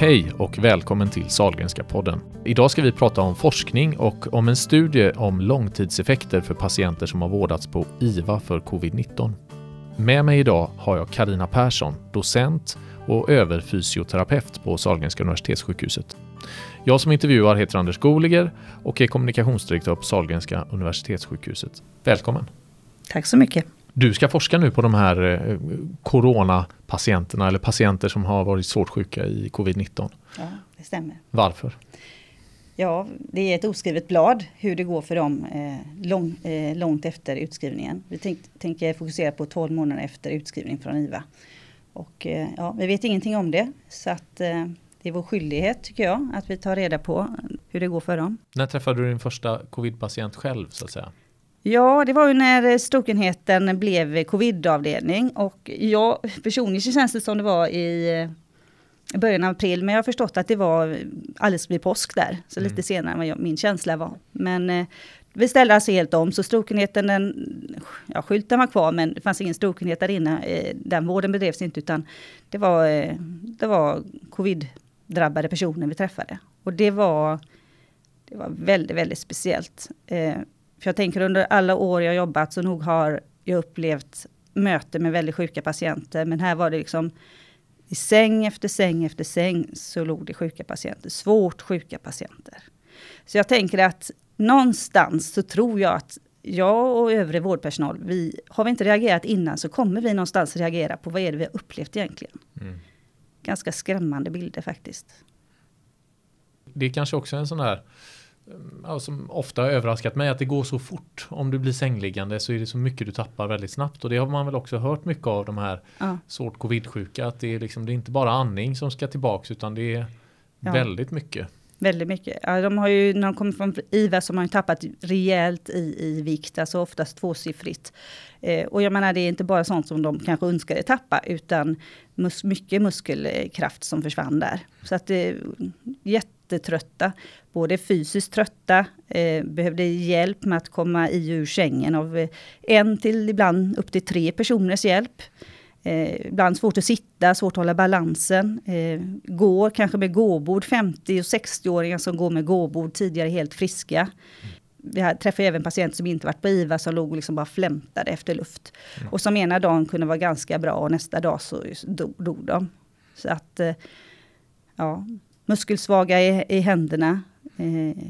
Hej och välkommen till Sahlgrenska podden. Idag ska vi prata om forskning och om en studie om långtidseffekter för patienter som har vårdats på IVA för covid-19. Med mig idag har jag Karina Persson, docent och överfysioterapeut på Sahlgrenska universitetssjukhuset. Jag som intervjuar heter Anders Goliger och är kommunikationsdirektör på Sahlgrenska universitetssjukhuset. Välkommen! Tack så mycket! Du ska forska nu på de här eh, coronapatienterna eller patienter som har varit svårt sjuka i covid-19. Ja, det stämmer. Varför? Ja, det är ett oskrivet blad hur det går för dem eh, lång, eh, långt efter utskrivningen. Vi tänk, tänker fokusera på 12 månader efter utskrivning från IVA. Och eh, ja, vi vet ingenting om det så att eh, det är vår skyldighet tycker jag att vi tar reda på hur det går för dem. När träffade du din första covid-patient själv så att säga? Ja, det var ju när stokenheten blev covidavdelning och jag personligen känns det som det var i början av april, men jag har förstått att det var alldeles vid påsk där, så mm. lite senare än vad jag, min känsla var. Men eh, vi ställde alltså helt om, så strokenheten, den, ja, skylten var kvar, men det fanns ingen strokenhet där inne. Eh, den vården bedrevs inte, utan det var, eh, det var covid-drabbade personer vi träffade. Och det var, det var väldigt, väldigt speciellt. För jag tänker under alla år jag jobbat så nog har jag upplevt möte med väldigt sjuka patienter. Men här var det liksom i säng efter säng efter säng så låg det sjuka patienter. Svårt sjuka patienter. Så jag tänker att någonstans så tror jag att jag och övrig vårdpersonal, vi, har vi inte reagerat innan så kommer vi någonstans reagera på vad är det vi har upplevt egentligen. Mm. Ganska skrämmande bilder faktiskt. Det är kanske också en sån här ja, som ofta har överraskat mig att det går så fort. Om du blir sängliggande så är det så mycket du tappar väldigt snabbt och det har man väl också hört mycket av de här ja. svårt covid-sjuka att det är liksom det är inte bara andning som ska tillbaks utan det är ja. väldigt mycket. Väldigt mycket. Ja, de har ju, när de kommer från IVA så har man tappat rejält i, i vikt, alltså oftast tvåsiffrigt. Eh, och jag menar det är inte bara sånt som de kanske önskade tappa utan mus mycket muskelkraft som försvann där. Så att det är jättetrötta, både fysiskt trötta, eh, behövde hjälp med att komma i ur sängen av eh, en till ibland upp till tre personers hjälp. Eh, ibland svårt att sitta, svårt att hålla balansen. Eh, går kanske med gåbord, 50 och 60-åringar som går med gåbord, tidigare helt friska. Vi träffade även patienter som inte varit på IVA som låg och liksom bara flämtade efter luft. Mm. Och som ena dagen kunde vara ganska bra och nästa dag så dog, dog de. Så att, eh, ja, muskelsvaga i, i händerna. Eh,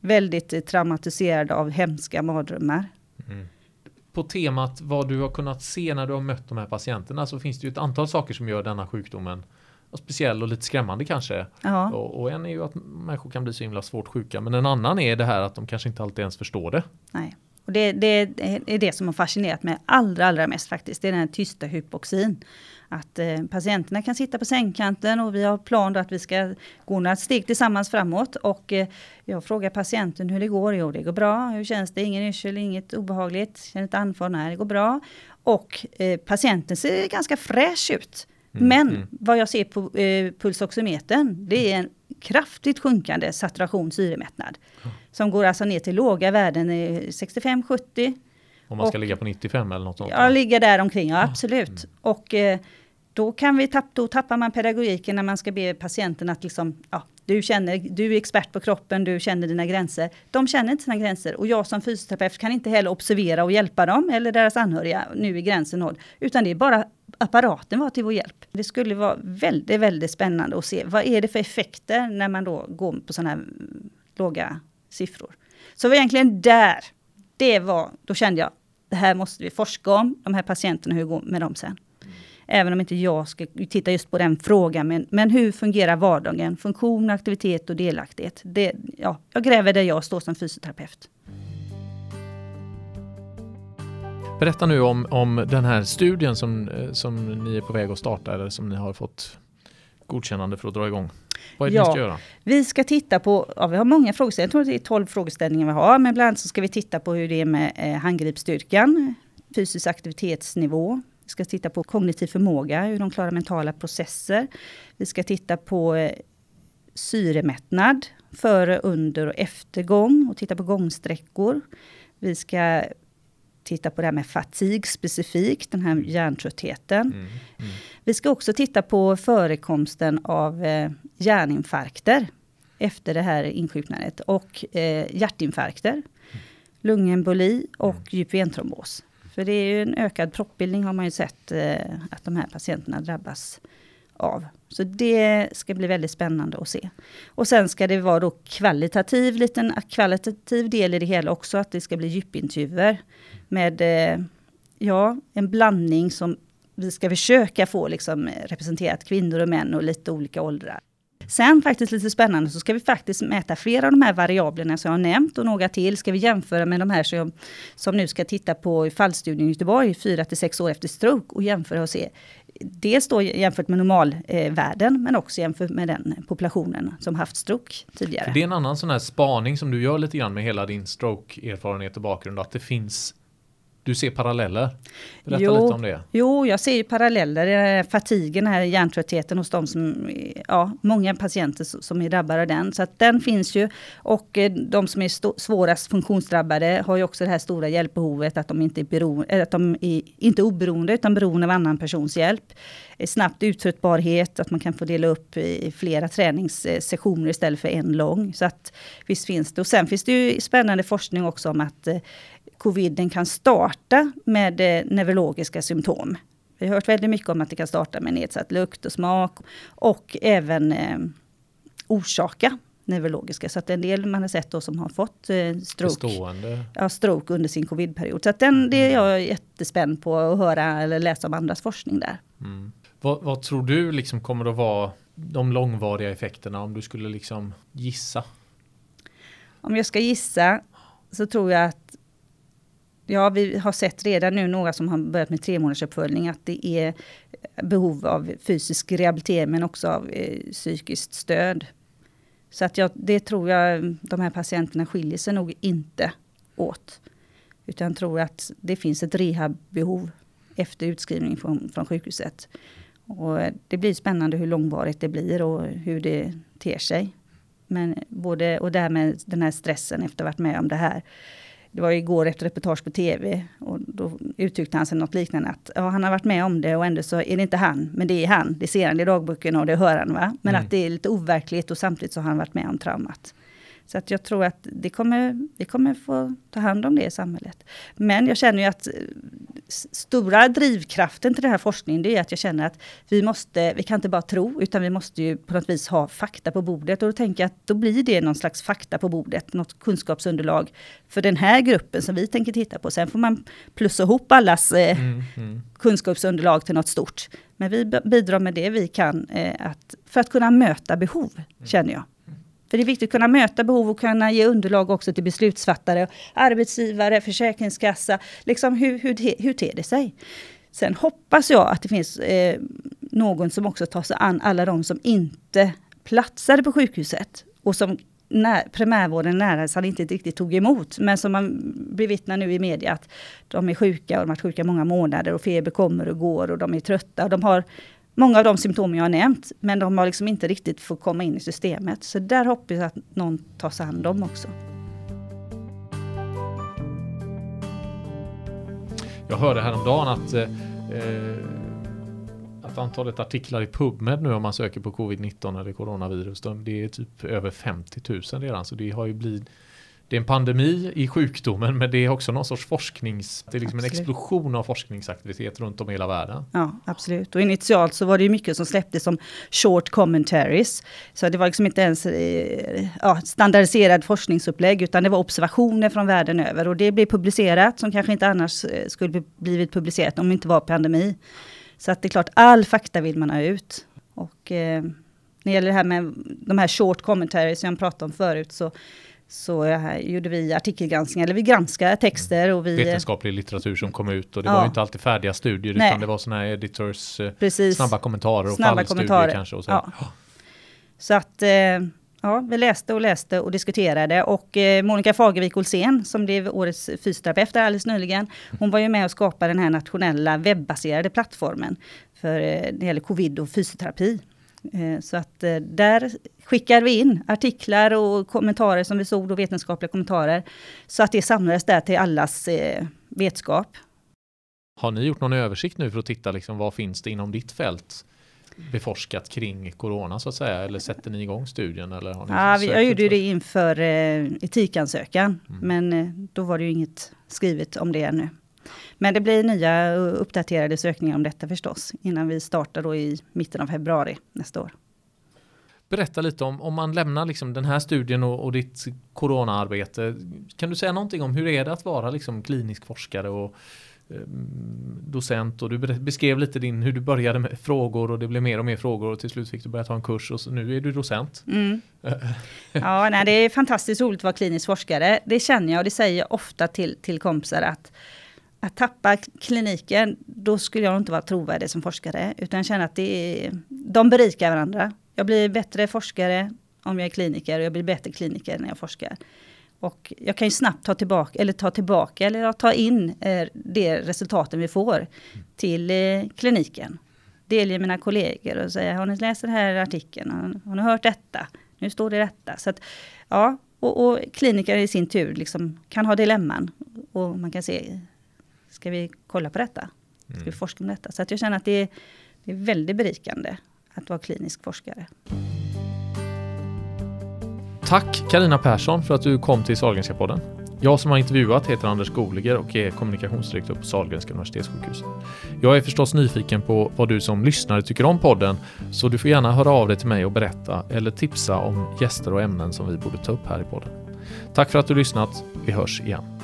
väldigt traumatiserade av hemska mardrömmar. Mm på temat vad du har kunnat se när du har mött de här patienterna så finns det ju ett antal saker som gör denna sjukdomen speciell och lite skrämmande kanske. Ja. Och, och, en är ju att människor kan bli så himla svårt sjuka men en annan är det här att de kanske inte alltid ens förstår det. Nej. Och det, det, är det som har fascinerat mig allra, allra mest faktiskt. Det är den här tysta hypoxin. Att eh, patienterna kan sitta på sängkanten och vi har plan att vi ska gå några steg tillsammans framåt. Och eh, jag frågar patienten hur det går. Jo, det går bra. Hur känns det? Ingen yrsel, inget obehagligt. Känner inte andfådd? Nej, det går bra. Och eh, patienten ser ganska fräsch ut. Mm, Men mm. vad jag ser på eh, pulsoximetern, det är en kraftigt sjunkande saturation syremättnad. Mm. Som går alltså ner till låga värden, 65-70. Om man ska och, ligga på 95 eller något sånt? Ja, ligga där omkring, ja absolut. Mm. Och eh, då, kan vi tapp, då tappar man pedagogiken när man ska be patienten att liksom, ja, du, känner, du är expert på kroppen, du känner dina gränser. De känner inte sina gränser och jag som fysioterapeut kan inte heller observera och hjälpa dem eller deras anhöriga. Nu är gränsen nådd. Utan det är bara apparaten var till vår hjälp. Det skulle vara väldigt, väldigt spännande att se vad är det för effekter när man då går på sådana här mm, låga siffror. Så det var egentligen där, det var, då kände jag, det här måste vi forska om, de här patienterna, hur det går med dem sen. Även om inte jag ska titta just på den frågan, men, men hur fungerar vardagen? Funktion, aktivitet och delaktighet. Det, ja, jag gräver där jag står som fysioterapeut. Berätta nu om, om den här studien som, eh, som ni är på väg att starta eller som ni har fått godkännande för att dra igång. Vad är det ja, ni ska göra? Vi ska titta på, ja, vi har många frågeställningar, jag tror det är 12 frågeställningar vi har, men bland annat så ska vi titta på hur det är med eh, handgripsstyrkan, fysisk aktivitetsnivå, vi ska titta på kognitiv förmåga, hur de klarar mentala processer. Vi ska titta på eh, syremättnad före, under och efter gång och titta på gångsträckor. Vi ska titta på det här med fatig specifikt, den här hjärntröttheten. Mm, mm. Vi ska också titta på förekomsten av eh, hjärninfarkter efter det här insjuknandet och eh, hjärtinfarkter, lungemboli och djup ventrombos. För det är ju en ökad proppbildning har man ju sett eh, att de här patienterna drabbas av. Så det ska bli väldigt spännande att se. Och sen ska det vara då kvalitativ, liten kvalitativ del i det hela också, att det ska bli djupintervjuer med eh, ja, en blandning som vi ska försöka få liksom eh, representerat kvinnor och män och lite olika åldrar. Sen faktiskt lite spännande så ska vi faktiskt mäta flera av de här variablerna som jag har nämnt och några till ska vi jämföra med de här som, som nu ska titta på fallstudien i Göteborg, 4 till 6 år efter stroke och jämföra och se dels då jämfört med normalvärden eh, men också jämfört med den populationen som haft stroke tidigare. För det är en annan sån här spaning som du gör lite grann med hela din stroke-erfarenhet och bakgrund, att det finns du ser paralleller. Berätta jo, lite om det. Jo, jag ser ju paralleller. Fatigen, här hjärntröttheten hos de som, ja, många patienter som är drabbade av den. Så att den finns ju. Och eh, de som är svårast funktionsdrabbade har ju också det här stora hjälpbehovet att de inte är, beroende, att de är inte oberoende utan beroende av annan persons hjälp. Eh, snabbt uttröttbarhet, att man kan få dela upp i flera träningssessioner istället för en lång. Så att visst finns det. Och sen finns det ju spännande forskning också om att eh, coviden kan starta med eh, neurologiska symptom. Vi har hört väldigt mycket om att det kan starta med nedsatt lukt och smak och även eh, orsaka neurologiska. Så att en del man har sett då som har fått eh, stroke, ja, stroke under sin covidperiod. Så att den, det är jag jättespänd på att höra eller läsa om andras forskning där. Mm. Vad, vad, tror du liksom kommer att vara de långvariga effekterna om du skulle liksom gissa? Om jag ska gissa så tror jag att Ja, vi har sett redan nu några som har börjat med tre månaders uppföljning att det är behov av fysisk rehabilitering men också av eh, psykiskt stöd. Så att jag, det tror jag de här patienterna skiljer sig nog inte åt. Utan tror att det finns ett rehabbehov efter utskrivning från, från sjukhuset. Och eh, det blir spännande hur långvarigt det blir och hur det ter sig. Men både, och därmed den här stressen efter att ha varit med om det här det var igår ett reportage på tv och då uttryckte han sig något liknande att ja, han har varit med om det och ändå så är det inte han, men det är han. Det ser han i dagboken och det hör han. Va? Men mm. att det är lite overkligt och samtidigt så har han varit med om traumat. Så att jag tror att det kommer, vi kommer få ta hand om det i samhället. Men jag känner ju att eh, stora drivkraften till den här forskningen, det är att jag känner att vi måste, vi kan inte bara tro, utan vi måste ju på något vis ha fakta på bordet. Och då tänker jag att då blir det någon slags fakta på bordet, något kunskapsunderlag för den här gruppen som vi tänker titta på. Sen får man plussa ihop allas eh, mm, mm. kunskapsunderlag till något stort. Men vi bidrar med det vi kan eh, att, för att kunna möta behov, mm. känner jag. För det är viktigt att kunna möta behov och kunna ge underlag också till beslutsfattare, arbetsgivare, försäkringskassa. Liksom hur, hur, hur ter det sig? Sen hoppas jag att det finns eh, någon som också tar sig an alla de som inte platsade på sjukhuset och som när, primärvården nära sig inte riktigt tog emot. Men som man bevittnar nu i media att de är sjuka och de har varit sjuka många månader och feber kommer och går och de är trötta. Och de har många av de symptom jag har nämnt, men de har liksom inte riktigt fått komma in i systemet. Så där hoppas jag att någon tar sig an dem också. Jag hörde häromdagen att, eh, eh, att antalet artiklar i PubMed nu om man söker på covid-19 eller coronavirus, det är typ över 50 000 redan. Så det har ju blivit det är en pandemi i sjukdomen men det är också någon sorts forsknings, det är liksom en explosion av forskningsaktivitet runt om i hela världen. Ja, absolut. Och initialt så var det ju mycket som släpptes som short commentaries. Så det var liksom inte ens eh, ja, standardiserad forskningsupplägg utan det var observationer från världen över. Och det blev publicerat som kanske inte annars eh, skulle blivit publicerat om det inte var pandemi. Så att det är klart, all fakta vill man ha ut. Och eh, när det gäller det här med de här short commentaries som jag pratade om förut så så gjorde vi artikelgranskningar, eller vi granskade texter. Och vi, Vetenskaplig litteratur som kom ut och det ja. var inte alltid färdiga studier Nej. utan det var sådana här editors eh, Precis. snabba kommentarer och snabba kommentarer. kanske. Och så. Ja. så att eh, ja, vi läste och läste och diskuterade och eh, Monica Fagervik Olsén som blev årets fysioterapeut alldeles nyligen. Hon var ju med och skapade den här nationella webbaserade plattformen för det gäller covid och fysioterapi. Eh, så att eh, där skickar vi in artiklar och kommentarer som vi såg, och vetenskapliga kommentarer. Så att det samlades där till allas eh, vetskap. Har ni gjort någon översikt nu för att titta liksom, vad finns det inom ditt fält beforskat kring corona så att säga? Eller sätter ni igång studien? Eller har ni ja, vi, jag gjorde för? det inför eh, etikansökan, Mm. men eh, då var det ju inget skrivet om det ännu. Men det blir nya uppdaterade sökningar om detta förstås, innan vi startar då i mitten av februari nästa år. Berätta lite om, om man lämnar liksom den här studien och, och ditt coronaarbete. Kan du säga någonting om hur är det att vara liksom klinisk forskare och eh, docent och du beskrev lite din, hur du började med frågor och det blev mer och mer frågor och till slut fick du börja ta en kurs och så, nu är du docent. Mm. Ja, nej, det är fantastiskt roligt att vara klinisk forskare. Det känner jag och det säger jag ofta till, till kompisar att att tappa kliniken, då skulle jag inte vara trovärdig som forskare. Utan känna att det är, de berikar varandra. Jag blir bättre forskare om jag är kliniker och jag blir bättre kliniker när jag forskar. Och jag kan ju snabbt ta tillbaka, eller ta tillbaka, eller ta in eh, det resultaten vi får till eh, kliniken. Delge mina kollegor och säga, har ni läst den här artikeln? Har, har ni hört detta? Nu står det detta. Så att, ja, och, och kliniker i sin tur liksom kan ha dilemman. Och man kan se, ska vi kolla på detta? Ska vi forska om detta? Så att jag känner att det är, det är väldigt berikande att vara klinisk forskare. Tack Karina Persson för att du kom till Sahlgrenska podden. Jag som har intervjuat heter Anders Goliger och är kommunikationsdirektör på Sahlgrenska universitetssjukhus. Jag är förstås nyfiken på vad du som lyssnare tycker om podden, så du får gärna höra av dig till mig och berätta eller tipsa om gäster och ämnen som vi borde ta upp här i podden. Tack för att du lyssnat. Vi hörs igen.